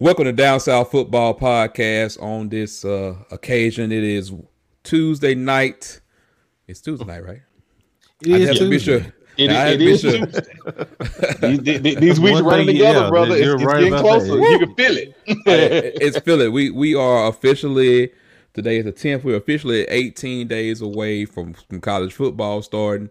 Welcome to Down South Football Podcast. On this uh, occasion, it is Tuesday night. It's Tuesday night, right? It is Tuesday. It, it is sure. these, these, weeks are running together, yeah, brother. It's, it's right getting closer. You can feel it. it's feel it. We we are officially today is the tenth. We're officially 18 days away from, from college football starting.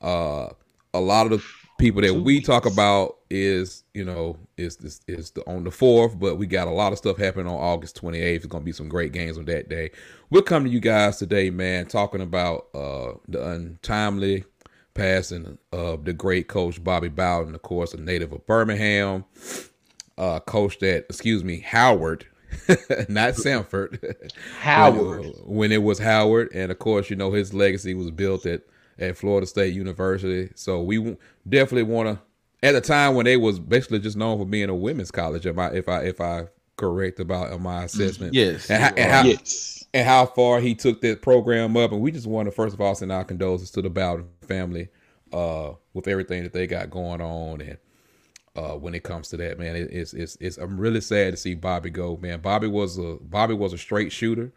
Uh, a lot of the people that we talk about is you know is this is the, on the fourth, but we got a lot of stuff happening on August 28th. It's gonna be some great games on that day. We'll come to you guys today, man, talking about uh, the untimely passing of the great coach Bobby Bowden, of course, a native of Birmingham, uh, coach that, excuse me, Howard, not Samford. Howard, when, when it was Howard, and of course, you know his legacy was built at at Florida State University. So we definitely want to. At the time when they was basically just known for being a women's college, if I if I if I correct about my assessment, yes, and how, and how, yes. and how far he took that program up, and we just want to first of all send our condolences to the Bowden family uh, with everything that they got going on, and uh, when it comes to that, man, it, it's it's it's I'm really sad to see Bobby go, man. Bobby was a Bobby was a straight shooter.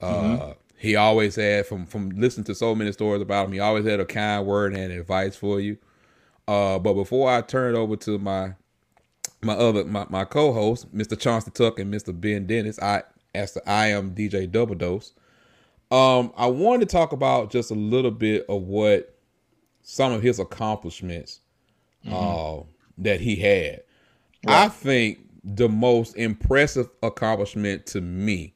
Uh, mm-hmm he always had from from listening to so many stories about him. He always had a kind word and advice for you. Uh, but before I turn it over to my my other my, my co-host, Mr. Chauncey Tuck and Mr. Ben Dennis, I as the I am DJ Double Dose. Um, I wanted to talk about just a little bit of what some of his accomplishments mm-hmm. uh, that he had. Right. I think the most impressive accomplishment to me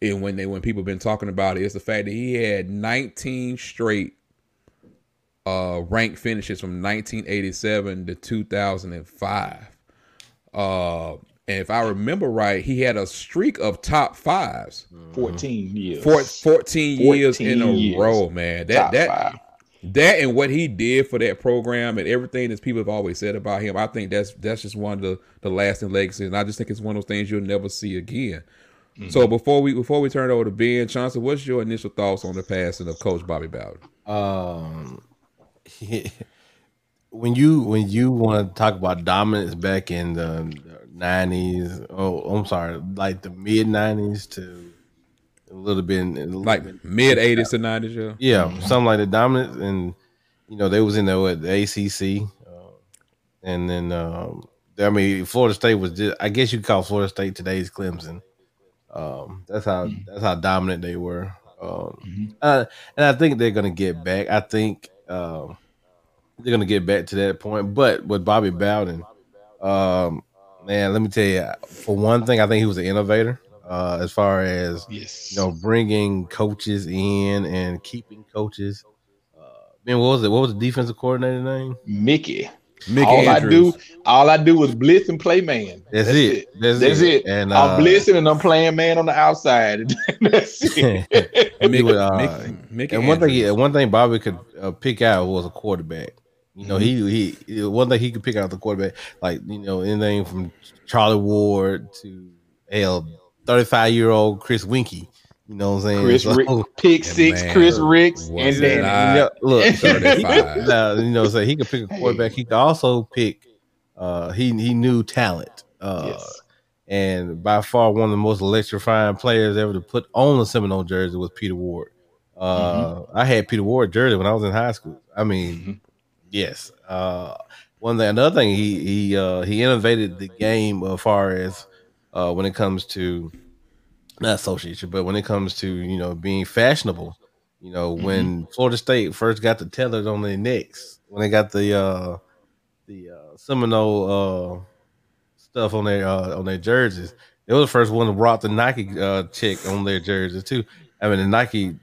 and when they when people been talking about it, it's the fact that he had 19 straight uh rank finishes from 1987 to 2005. Uh and if I remember right, he had a streak of top fives. 14 years. Four, 14, 14 years in a years. row, man. That top that five. that and what he did for that program and everything that people have always said about him, I think that's that's just one of the, the lasting legacies. And I just think it's one of those things you'll never see again. Mm-hmm. So before we before we turn it over to Ben Johnson, what's your initial thoughts on the passing of Coach Bobby Bowden? Um, he, when you when you want to talk about dominance back in the nineties, oh, I'm sorry, like the mid nineties to a little bit, a little like mid eighties to nineties, yeah, yeah, mm-hmm. something like the dominance, and you know they was in the, what, the ACC, uh, and then um, I mean Florida State was just, I guess you call Florida State today's Clemson. Um, that's how mm-hmm. that's how dominant they were. Um, mm-hmm. uh, and I think they're gonna get back. I think um, they're gonna get back to that point. But with Bobby Bowden, um, man, let me tell you. For one thing, I think he was an innovator. Uh, as far as yes. you know, bringing coaches in and keeping coaches. Uh, man, what was it? What was the defensive coordinator name? Mickey. Mickey all Andrews. I do, all I do was blitz and play man. That's, That's it. it. That's, That's it. it. And uh, I'm blitzing and I'm playing man on the outside. That's it. Mickey, would, uh, Mickey, and one Andrews. thing, one thing Bobby could uh, pick out was a quarterback. You know, mm-hmm. he he one thing he could pick out the quarterback, like you know, anything from Charlie Ward to hell, thirty five year old Chris Weinke. You know what I'm saying? Chris so, Rick, pick six, man, Chris Rix, and then yeah, look, now, you know, so he could pick a quarterback. He could also pick. Uh, he he knew talent. Uh, yes. and by far one of the most electrifying players ever to put on a Seminole jersey was Peter Warrick. Uh, mm-hmm. I had Peter Warrick jersey when I was in high school. I mean, mm-hmm. yes. Uh, one thing, another thing, he he uh, he innovated the game as far as uh, when it comes to not association, but when it comes to you know being fashionable, you know mm-hmm. when Florida State first got the tethers on their necks, when they got the uh the uh, Seminole uh stuff on their uh, on their jerseys, it was the first one to rock the Nike uh check on their jerseys too. I mean the Nike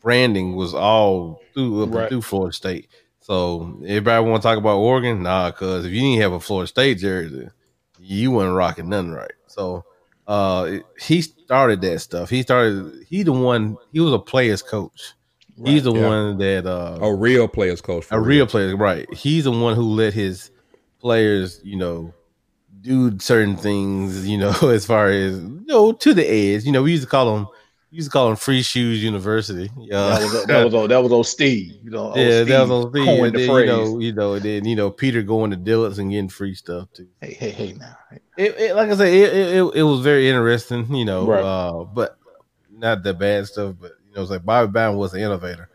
branding was all through right. through Florida State. So everybody want to talk about Oregon? Nah, because if you didn't have a Florida State jersey, you weren't rocking nothing right. So uh, he started that stuff. He started. He the one. He was a players coach. Right, He's the yeah. one that uh, a real players coach. a real. real player, right? He's the one who let his players, you know, do certain things. You know, as far as you know, to the edge. You know, we used to call them used to call him Free Shoes University. Yeah, that was that was old, that was old Steve. You know, yeah, Steve that was old Steve. And then, you know, you know, then you know Peter going to Dillard's and getting free stuff too. Hey, hey, hey, now. It, it, like I said, it, it, it was very interesting. You know, right. uh, but not the bad stuff. But you know, it's like Bobby Bowden was an innovator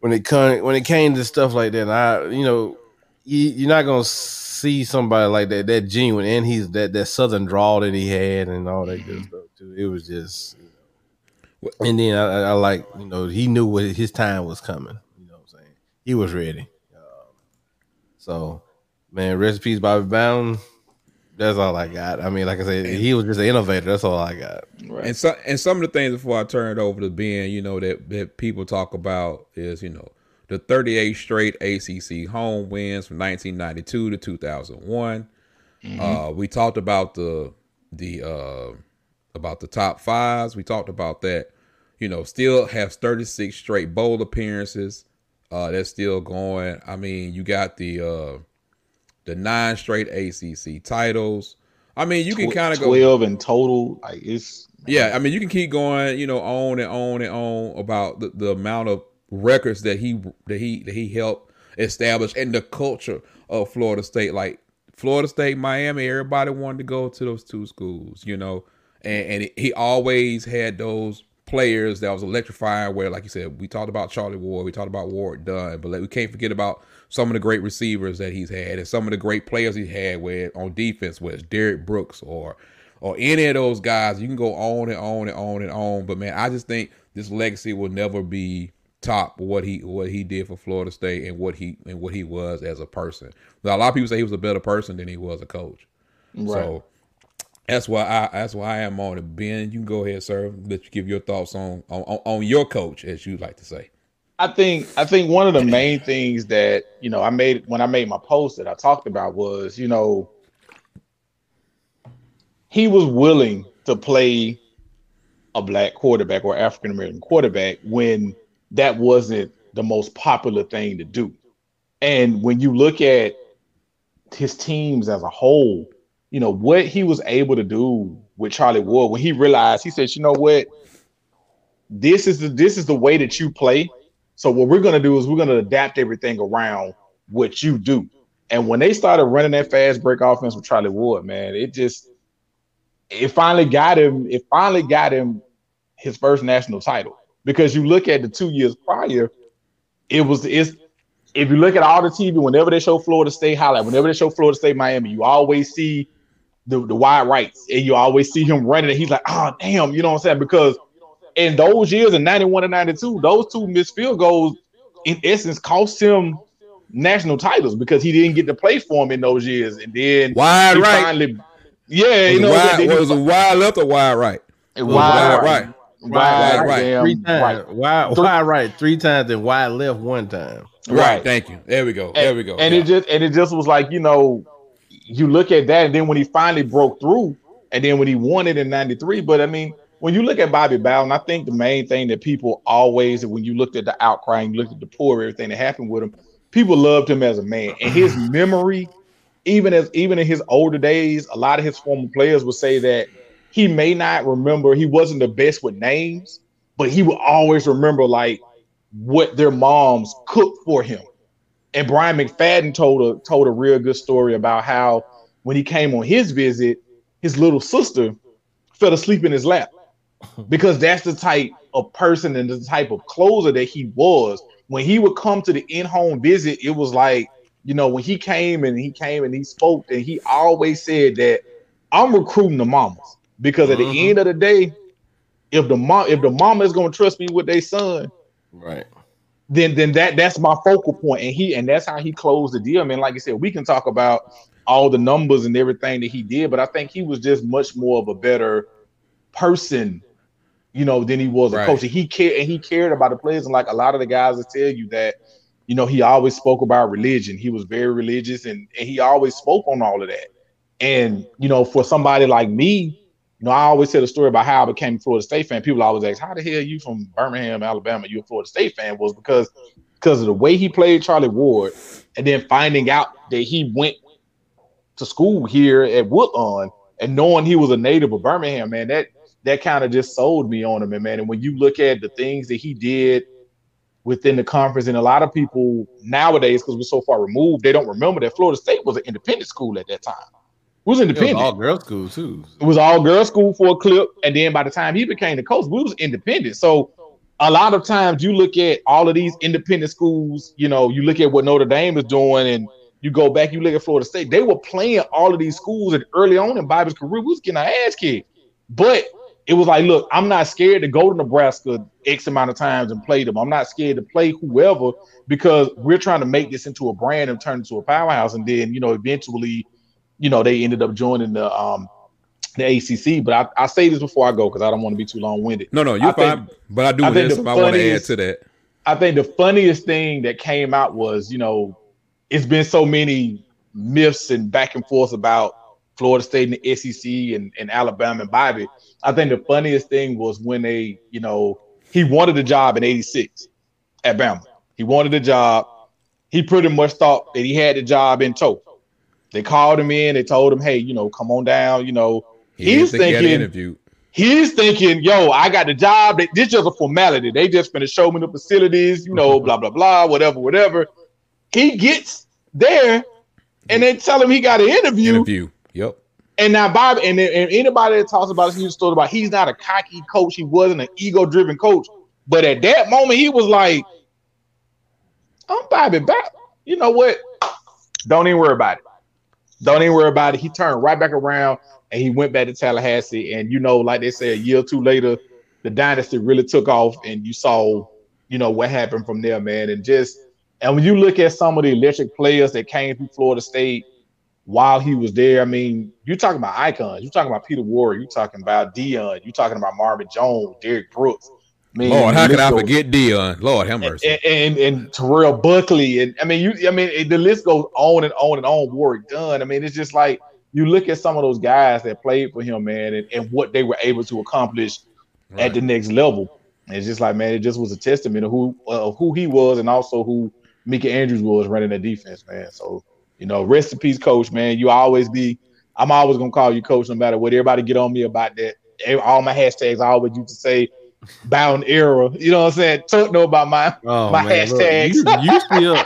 when it come when it came to stuff like that. I, you know, you, you're not gonna see somebody like that that genuine, and he's that that southern drawl that he had and all that good stuff too. It was just and then I, I, like, you know, he knew what his time was coming. You know what I'm saying? He was ready. Um, so, man, recipes Bobby Bowden. That's all I got. I mean, like I said, he was just an innovator. That's all I got. Right. And some and some of the things before I turn it over to Ben, you know, that, that people talk about is, you know, the 38 straight ACC home wins from 1992 to 2001. Mm-hmm. Uh, we talked about the the uh, about the top fives. We talked about that. You know, still have 36 straight bowl appearances. Uh, that's still going. I mean, you got the uh the nine straight ACC titles. I mean, you can kind of go 12 in total. Like it's yeah. I mean, you can keep going. You know, on and on and on about the, the amount of records that he that he that he helped establish and the culture of Florida State. Like Florida State, Miami, everybody wanted to go to those two schools. You know, and, and he always had those players that was electrifying. Where, like you said, we talked about Charlie Ward, we talked about Warrick Dunn, but like, we can't forget about some of the great receivers that he's had and some of the great players he had with on defense, whether it's Derrick Brooks or or any of those guys. You can go on and on and on and on. But man, I just think this legacy will never be top what he what he did for Florida State and what he and what he was as a person. Now, a lot of people say he was a better person than he was a coach. Right. So that's why I that's why I am on it. Ben, you can go ahead, sir. Let you give your thoughts on on, on your coach, as you like to say. I think I think one of the main things that you know I made when I made my post that I talked about was you know he was willing to play a black quarterback or African American quarterback when that wasn't the most popular thing to do. And when you look at his teams as a whole, you know, what he was able to do with Charlie Ward when he realized he said, you know what, this is the this is the way that you play. So what we're gonna do is we're gonna adapt everything around what you do. And when they started running that fast break offense with Charlie Ward, man, it just it finally got him, it finally got him his first national title. Because you look at the two years prior, it was it's if you look at all the TV, whenever they show Florida State highlight, whenever they show Florida State Miami, you always see the, the wide rights, and you always see him running, and he's like, oh damn, you know what I'm saying? Because in those years in 91 and 92, those two missed field goals in essence cost him national titles because he didn't get to play for him in those years. And then wide right. Finally, yeah, you know, wide, was it wide left or wide right? Wide, wide right. right. Wide, right. Damn, three times. Right. Wide, wide right three times and wide left one time. Right. Thank you. There we go. And, there we go. And yeah. it just and it just was like, you know, you look at that, and then when he finally broke through, and then when he won it in 93, but I mean, when you look at Bobby Bowden, I think the main thing that people always, when you looked at the outcry and you looked at the poor, everything that happened with him, people loved him as a man. And his memory, even as even in his older days, a lot of his former players would say that he may not remember, he wasn't the best with names, but he would always remember like what their moms cooked for him. And Brian McFadden told a told a real good story about how when he came on his visit, his little sister fell asleep in his lap because that's the type of person and the type of closer that he was. When he would come to the in-home visit, it was like, you know, when he came and he came and he spoke, and he always said that I'm recruiting the mamas because at the mm-hmm. end of the day, if the mom if the mama is gonna trust me with their son, right, then then that that's my focal point, and he and that's how he closed the deal. I mean, like I said, we can talk about all the numbers and everything that he did, but I think he was just much more of a better person you know, than he was right. a coach. And he cared and he cared about the players. And like a lot of the guys that tell you that, you know, he always spoke about religion. He was very religious and, and he always spoke on all of that. And, you know, for somebody like me, you know, I always tell the story about how I became a Florida State fan. People always ask, How the hell you from Birmingham, Alabama? You a Florida State fan? Was because because of the way he played Charlie Ward, and then finding out that he went to school here at Woodlawn and knowing he was a native of Birmingham, man, that that kind of just sold me on him, and man. And when you look at the things that he did within the conference, and a lot of people nowadays, because we're so far removed, they don't remember that Florida State was an independent school at that time. Was independent. It was all girls school too. It was all girls school for a clip, and then by the time he became the coach, we was independent. So a lot of times you look at all of these independent schools, you know, you look at what Notre Dame is doing, and you go back, you look at Florida State, they were playing all of these schools, and early on in Bobby's career, we was getting our ass kicked. But it was like, look, I'm not scared to go to Nebraska X amount of times and play them. I'm not scared to play whoever because we're trying to make this into a brand and turn into a powerhouse. And then, you know, eventually, you know, they ended up joining the um the ACC. But I, I say this before I go because I don't want to be too long winded. No, no, you're I fine. Think, but I do I this. I want to add to that. I think the funniest thing that came out was, you know, it's been so many myths and back and forth about Florida State and the SEC and, and Alabama and Bobby. I think the funniest thing was when they, you know, he wanted a job in 86 at Bama. He wanted a job. He pretty much thought that he had the job in tow. They called him in. They told him, hey, you know, come on down. You know, he he's thinking, he interview. he's thinking, yo, I got the job. This just a formality. They just gonna show me the facilities, you know, blah, blah, blah, whatever, whatever. He gets there and they tell him he got an interview. Interview. Yep. And now Bob and, and anybody that talks about this story about he's not a cocky coach, he wasn't an ego-driven coach. But at that moment, he was like, I'm Bobby back. You know what? Don't even worry about it. Don't even worry about it. He turned right back around and he went back to Tallahassee. And you know, like they said, a year or two later, the dynasty really took off, and you saw, you know, what happened from there, man. And just and when you look at some of the electric players that came through Florida State, while he was there. I mean, you're talking about icons. You're talking about Peter Warrick. You're talking about Deion. You're talking about Marvin Jones, Derrick Brooks. I mean, Lord, how can I forget Deion? Lord, have mercy. And, and, and Terrell Buckley, and I mean, you. I mean, the list goes on and on and on. Warrick Dunn. I mean, it's just like you look at some of those guys that played for him, man, and, and what they were able to accomplish right. at the next level. It's just like, man, it just was a testament of who uh, of who he was, and also who Mickey Andrews was running the defense, man. So you know, rest in peace, coach, man. You always be, I'm always gonna call you coach no matter what. Everybody get on me about that. All my hashtags I always used to say Bowden era. You know what I'm saying? Don't know about my oh, my man, hashtags. Look, you, you, still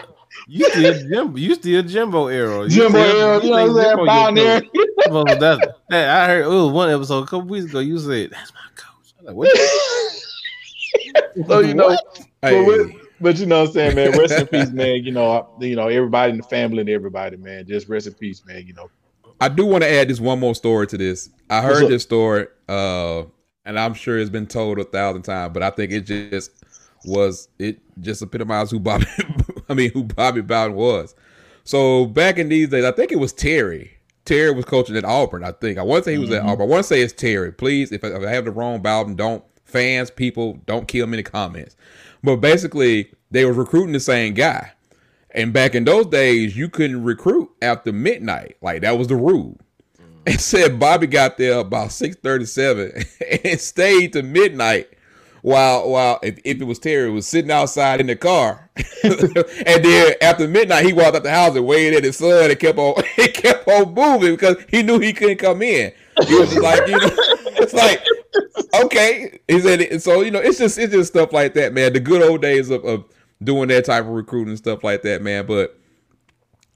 you still Jimbo, you still Jimbo era. You Jimbo still, era, you, you know what I'm saying? Bowden era. well, that's, that, I heard oh one episode a couple weeks ago. You said that's my coach. I'm like, what? so you know, hey but you know what I'm saying, man. Rest in peace, man. You know, you know, everybody in the family and everybody, man. Just rest in peace, man. You know. I do want to add this one more story to this. I heard this story, uh, and I'm sure it's been told a thousand times, but I think it just was it just epitomized who Bobby I mean who Bobby Bowden was. So back in these days, I think it was Terry. Terry was coaching at Auburn, I think. I want to say he was mm-hmm. at Auburn. I want to say it's Terry. Please, if I, if I have the wrong Bowden, don't fans, people, don't kill me in the comments. But basically, they were recruiting the same guy. And back in those days, you couldn't recruit after midnight. Like that was the rule. And said Bobby got there about 637 and stayed to midnight while while if, if it was Terry was sitting outside in the car. and then after midnight he walked out the house and waited at his son and kept on he kept on moving because he knew he couldn't come in. He was like, you know, it's like okay. He said, so you know, it's just it's just stuff like that, man. The good old days of, of doing that type of recruiting and stuff like that, man. But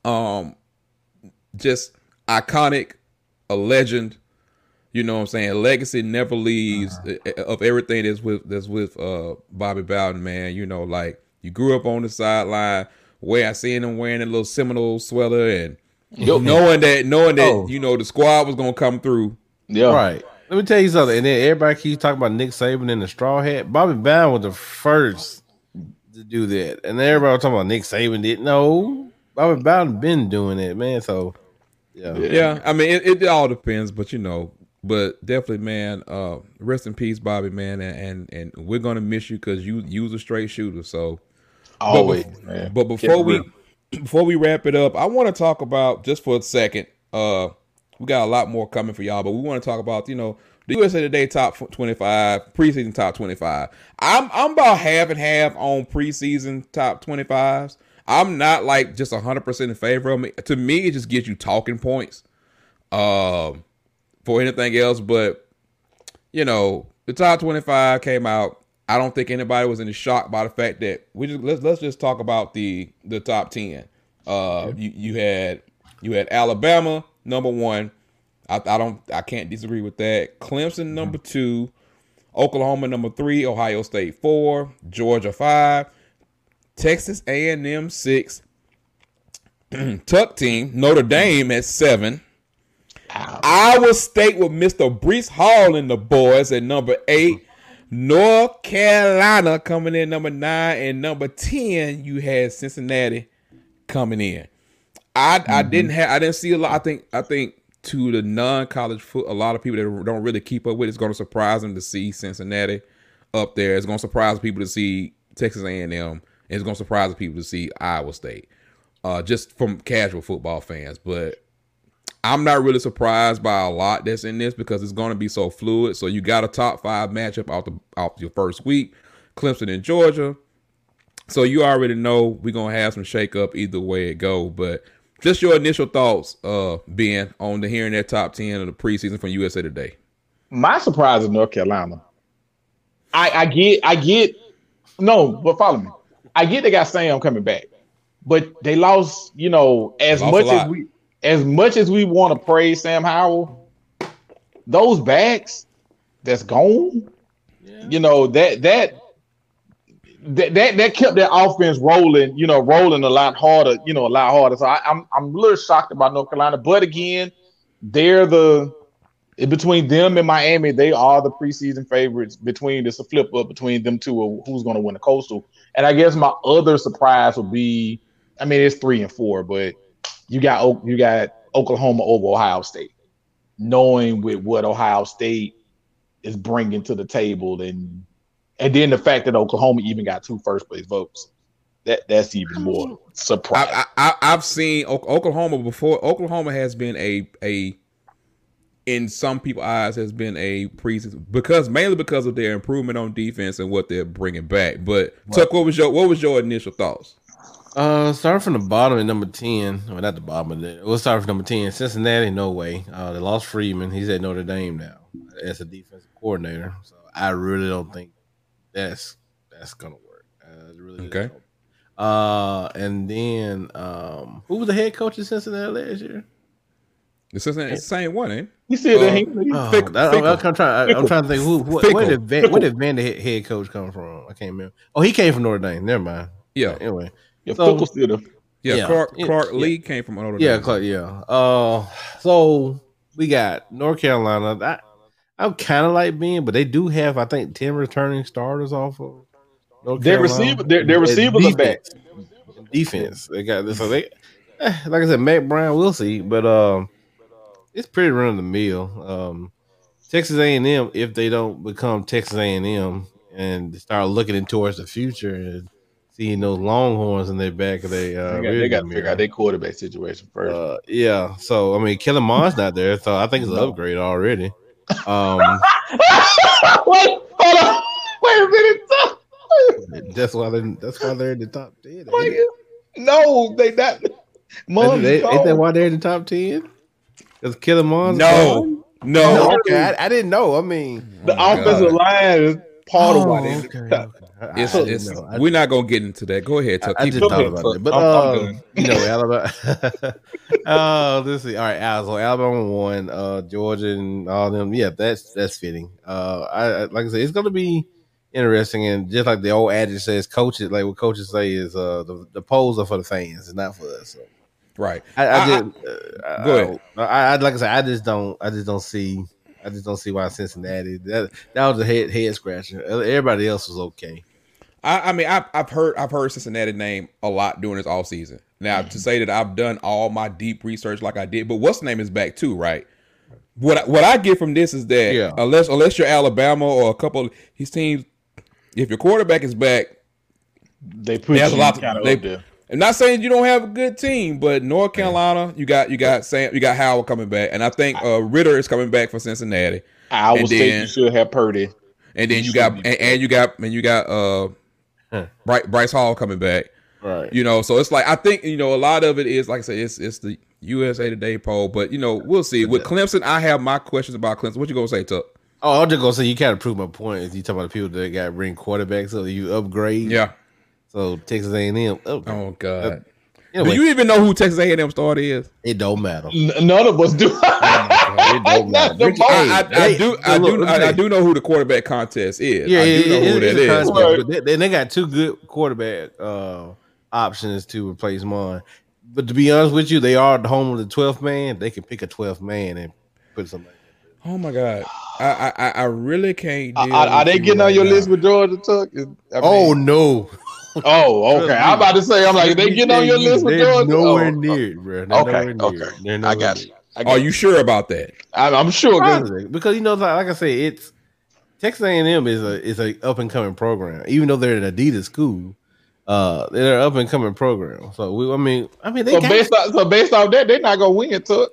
um, just iconic, a legend. You know what I'm saying? Legacy never leaves uh-huh. of everything that's with that's with uh Bobby Bowden, man. You know, like you grew up on the sideline where I seen him wearing a little Seminole sweater and knowing that knowing that oh. you know the squad was gonna come through. Yeah. Right. Let me tell you something. And then everybody keeps talking about Nick Saban and the straw hat. Bobby Bowden was the first to do that. And then everybody was talking about Nick Saban didn't know. Bobby Bowden been doing it, man. So yeah. Yeah. I mean it, it all depends, but you know, but definitely, man, uh, rest in peace, Bobby, man, and and, and we're gonna miss you because you you was a straight shooter. So always, but, man. But before we before we wrap it up, I want to talk about just for a second. Uh, we got a lot more coming for y'all, but we want to talk about you know the USA Today top 25 preseason top 25. I'm I'm about half and half on preseason top 25s. I'm not like just 100% in favor of me. To me, it just gives you talking points. Um, for anything else, but you know, the top 25 came out. I don't think anybody was in shock by the fact that we just let's let's just talk about the the top 10. Uh, you you had you had Alabama number one. I, I don't I can't disagree with that. Clemson number two, Oklahoma number three, Ohio State four, Georgia five, Texas A and M six, Tuck team Notre Dame at seven. Ow. Iowa State with Mr. Breece Hall and the boys at number eight. North Carolina coming in number nine and number ten. You had Cincinnati coming in. I mm-hmm. I didn't have I didn't see a lot. I think I think to the non-college foot, a lot of people that don't really keep up with it's going to surprise them to see Cincinnati up there. It's going to surprise people to see Texas A&M. It's going to surprise people to see Iowa State. Uh, just from casual football fans, but I'm not really surprised by a lot that's in this because it's going to be so fluid. So you got a top five matchup off the off your first week, Clemson and Georgia. So you already know we're gonna have some shakeup either way it go. But just your initial thoughts, uh, Ben, on the hearing that top ten of the preseason from USA Today. My surprise is North Carolina. I, I get, I get, no, but follow me. I get they got Sam coming back, but they lost. You know, as much as we, as much as we want to praise Sam Howell, those backs that's gone. Yeah. You know that that that, that that kept that offense rolling, you know, rolling a lot harder, you know, a lot harder. So I, am I'm, I'm a little shocked about North Carolina, but again, they're the between them and Miami, they are the preseason favorites. Between it's a flip up between them two, who's going to win the Coastal. And I guess my other surprise would be, I mean, it's three and four, but you got you got Oklahoma over Ohio State, knowing with what Ohio State is bringing to the table and and then the fact that Oklahoma even got two first place votes, that that's even more surprising. I, have seen Oklahoma before. Oklahoma has been a a in some people's eyes has been a preseason because mainly because of their improvement on defense and what they're bringing back. But right. Tuck, what was your what was your initial thoughts? Uh, starting from the bottom at number ten, well, not the bottom, of it. We'll start from number ten. Cincinnati, no way. Uh, they lost Freeman. He's at Notre Dame now as a defensive coordinator. So I really don't think that's that's gonna work. Uh, really okay. Uh, and then um, who was the head coach of Cincinnati last year? The Cincinnati, the same one, ain't? You see uh, it? Oh, Fick, that, I'm, I'm, trying. I'm trying to think who. What, where did Van, where did Van the head coach come from? I can't remember. Oh, he came from Notre Dame. Never mind. Yeah. Anyway, yeah, so, yeah, yeah, Clark, Clark yeah, Lea came from Notre Dame. Yeah, Clark, yeah. Uh, so we got North Carolina. That I'm kind of like being, but they do have, I think, ten returning starters off of. North their receiver, their, their receivers are back. Defense, they got this. So they, eh, like I said, Mack Brown, we'll see, but um, it's pretty run of the mill. Um, Texas A and M, if they don't become Texas A and M and start looking in towards the future and seeing those Longhorns in their back of their, uh, they got, they got to figure out their quarterback situation first. Uh, yeah, so I mean, Kellen Mond's not there, so I think it's an upgrade already. Um, Wait, hold on. Wait a minute. That's why they. That's why they're in the top ten. no, they not. Mom, they, ain't that why they're in the top ten? Because Killer Mons. No, no, no. Okay, I, I, didn't know. I mean, the oh offensive God. line is part oh, of why they're okay, okay. It's, it's, we're not gonna get into that. Go ahead, Tuck. I, I just thought about it, but uh, you know, Alabama. oh, let's see. All right, so Alabama won. Uh, Georgia and all them. Yeah, that's that's fitting. Uh, I like I said, it's gonna be interesting, and just like the old adage says, coaches like what coaches say is uh the, the polls are for the fans, it's not for us. So. Right. I, I, I just uh, go ahead. I, I like I said, I just don't. I just don't see I just don't see why Cincinnati. That that was a head head scratcher. Everybody else was okay. I, I mean, I've, I've heard I've heard Cincinnati name a lot during this all season. Now mm-hmm. to say that I've done all my deep research like I did, but what's the name is back too, right? What I, what I get from this is that yeah. unless unless you're Alabama or a couple of these teams, if your quarterback is back, they put a lot to, they, I'm not saying you don't have a good team, but North Carolina, you got you got Sam, you got Howard coming back, and I think uh, Ridder is coming back for Cincinnati. I would say you should have Purdy, and then you, you got and, and, you got and you got uh, Bryce, Bryce Hall coming back. Right. You know, so it's like I think you know a lot of it is like I said, it's it's the USA Today poll, but you know we'll see with Clemson. I have my questions about Clemson. What you gonna say, Tuck? Oh, I'm just gonna say you kind of prove my point. Is you talk about the people that got ring quarterbacks, so you upgrade. Yeah. So Texas A&M. Oh, oh God. Anyway, Do you even know who Texas A&M starter is? it don't matter. N- none of us do. it don't matter. The Ricky- most- I, I, I do. look, I do. look, I, I do know who the quarterback contest is. Yeah, I yeah, do know yeah, who it's that a is. concept, Right. but they, they- they got two good quarterback uh, options to replace mine. But to be honest with you, they are the home of the 12th man. They can pick a 12th man and put somebody. Oh my God. I I, I really can't. Are, deal are- are they you getting on your now. list with Georgia Tuck? Is- I Oh no! Oh, okay. I'm about to say, I'm like, they getting on your list with They're Georgia? Nowhere Oh, near it, bro. They're Okay, nowhere near okay. They're I got near you. it. I got Are you. you sure about that? I'm, I'm sure. 'cause- Positive. Because you know, like, like I said, it's Texas A&M is a is a up and coming program. Even though they're an Adidas school, uh, they're an up and coming program. So we, I mean, I mean, they so based off, so based off that, they're not gonna win, it. Tuck.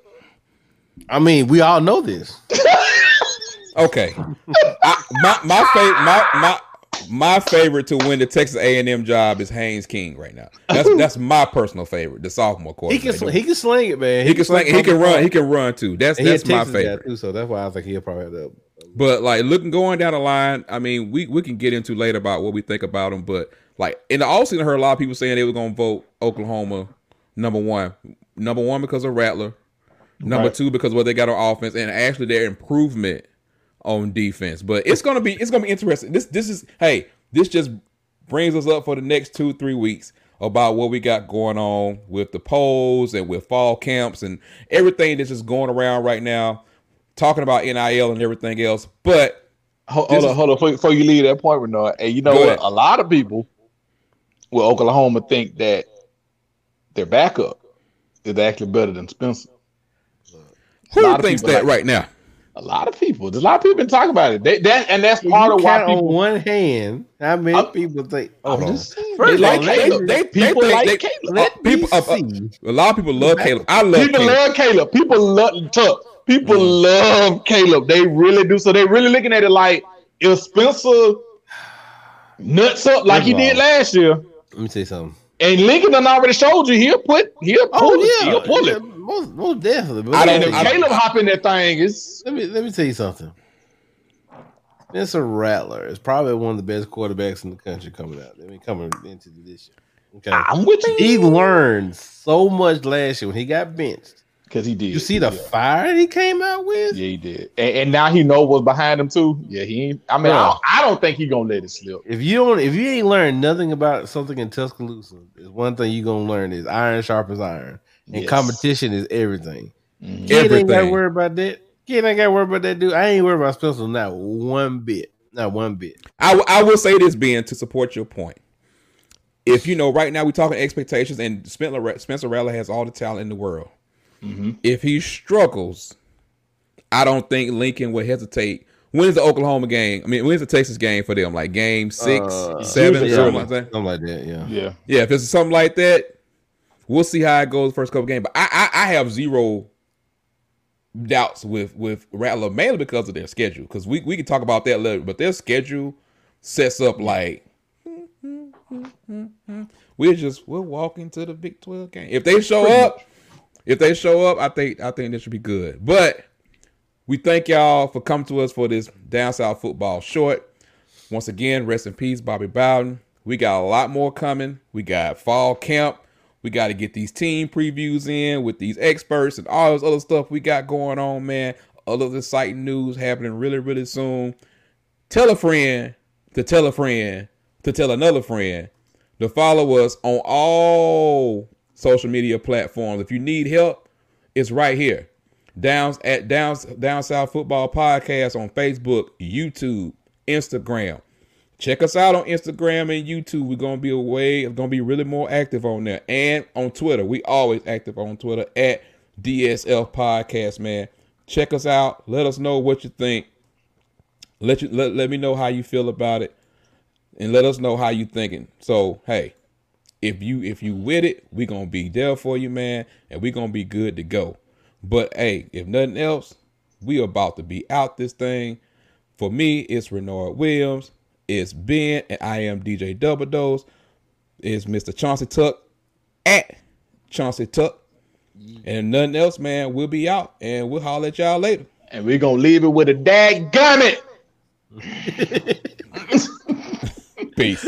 I mean, we all know this. Okay. I, my my favorite my my my favorite to win the Texas A and M job is Haynes King right now. That's that's my personal favorite, the sophomore quarterback. He can sl- he can sling it, man. he can sling, he can run, he can run too. That's And that's my favorite. too. So that's why I think like, he'll probably have that. But like looking going down the line, I mean, we we can get into later about what we think about him. But like in the offseason, I heard a lot of people saying they were gonna vote Oklahoma number one. Number one because of Rattler. Number Right. two because what they got on offense and actually their improvement on defense. But it's gonna be it's gonna be interesting. This this is hey, this just brings us up for the next two, three weeks about what we got going on with the polls and with fall camps and everything that's just going around right now, talking about NIL and everything else. But Hold, hold on, is- hold on. Before, before you leave that point, Renard, and you know what? ahead. A lot of people with Oklahoma think that their backup is actually better than Spencer. who thinks that like- right now? A lot of people. There's a lot of people been talking about it. They, that and that's You part of why count on one hand how many I'm- people think. I'm Hold on. just saying, They they like like Caleb. Caleb. They- they people think like they- Caleb. Let people- me uh, uh, see. A lot of people love Caleb. I love People Caleb. love Caleb. People love Tuck. People Mm. love Caleb. They really do. So they're really looking at it like if Spencer nuts up like he First of did all- last year, Let me say something. and Lincoln done already showed you he'll put he'll pull Oh it. yeah, He'll pull yeah, it. Most, most definitely. But I don't- if Caleb hop in that thing, it's let me let me tell you something. Spencer Rattler is probably one of the best quarterbacks in the country coming out. I mean, coming into this year. Okay, ah, I'm with you he learned so much last year when he got benched. because he did. You see the yeah. fire he came out with. Yeah, he did, and, and now he know what's behind him too. Yeah, he. Ain't, I mean, I, don't, I don't think he gonna let it slip. If you don't, if you ain't learned nothing about something in Tuscaloosa, is one thing you gonna learn is iron sharpens iron, and Yes. competition is everything. Mhm. Kid ain't got to worry about that. Kid ain't got to worry about that dude. I ain't worried about Spencer not one bit, not one bit. I, w- I will say this, Ben, to support your point. If you know, right now we're talking expectations, and Spencer Spencer Rattler has all the talent in the world. Mhm. If he struggles, I don't think Lincoln would hesitate. When's the Oklahoma game? I mean, when's the Texas game for them? Like game six, Uh, seven, usually something like that. Something like that. Yeah. Yeah, Yeah, if it's something like that, we'll see how it goes first couple games. But I, I, I have zero doubts with with Rattler mainly because of their schedule. Because we, we can talk about that later, but their schedule sets up like we're just we're walking to the Big Twelve game. If they show up, if they show up, I think I think this should be good. But we thank y'all for coming to us for this down south football short. Once again, rest in peace, Bobby Bowden. We got a lot more coming. We got fall camp. We got to get these team previews in with these experts and all this other stuff we got going on, man. Other exciting news happening really, really soon. Tell a friend to tell a friend to tell another friend to follow us on all social media platforms. If you need help, it's right here. Downs at Downs Down South Football Podcast on Facebook, YouTube, Instagram. Check us out on Instagram and YouTube. We're gonna be away. It's gonna be really more active on there and on Twitter. We always active on Twitter at DSL Podcast. Man, check us out. Let us know what you think. Let you let, let me know how you feel about it, and let us know how you thinking. So hey, if you if you with it, we gonna be there for you, man, and we gonna be good to go. But hey, if nothing else, we about to be out this thing. For me, it's Renard Williams. It's Ben, and I am DJ Double Dose. It's Mr. Chauncey Tuck at Chauncey Tuck. And nothing else, man, we'll be out and we'll holler at y'all later. And we're gonna leave it with a dag gummit. Peace.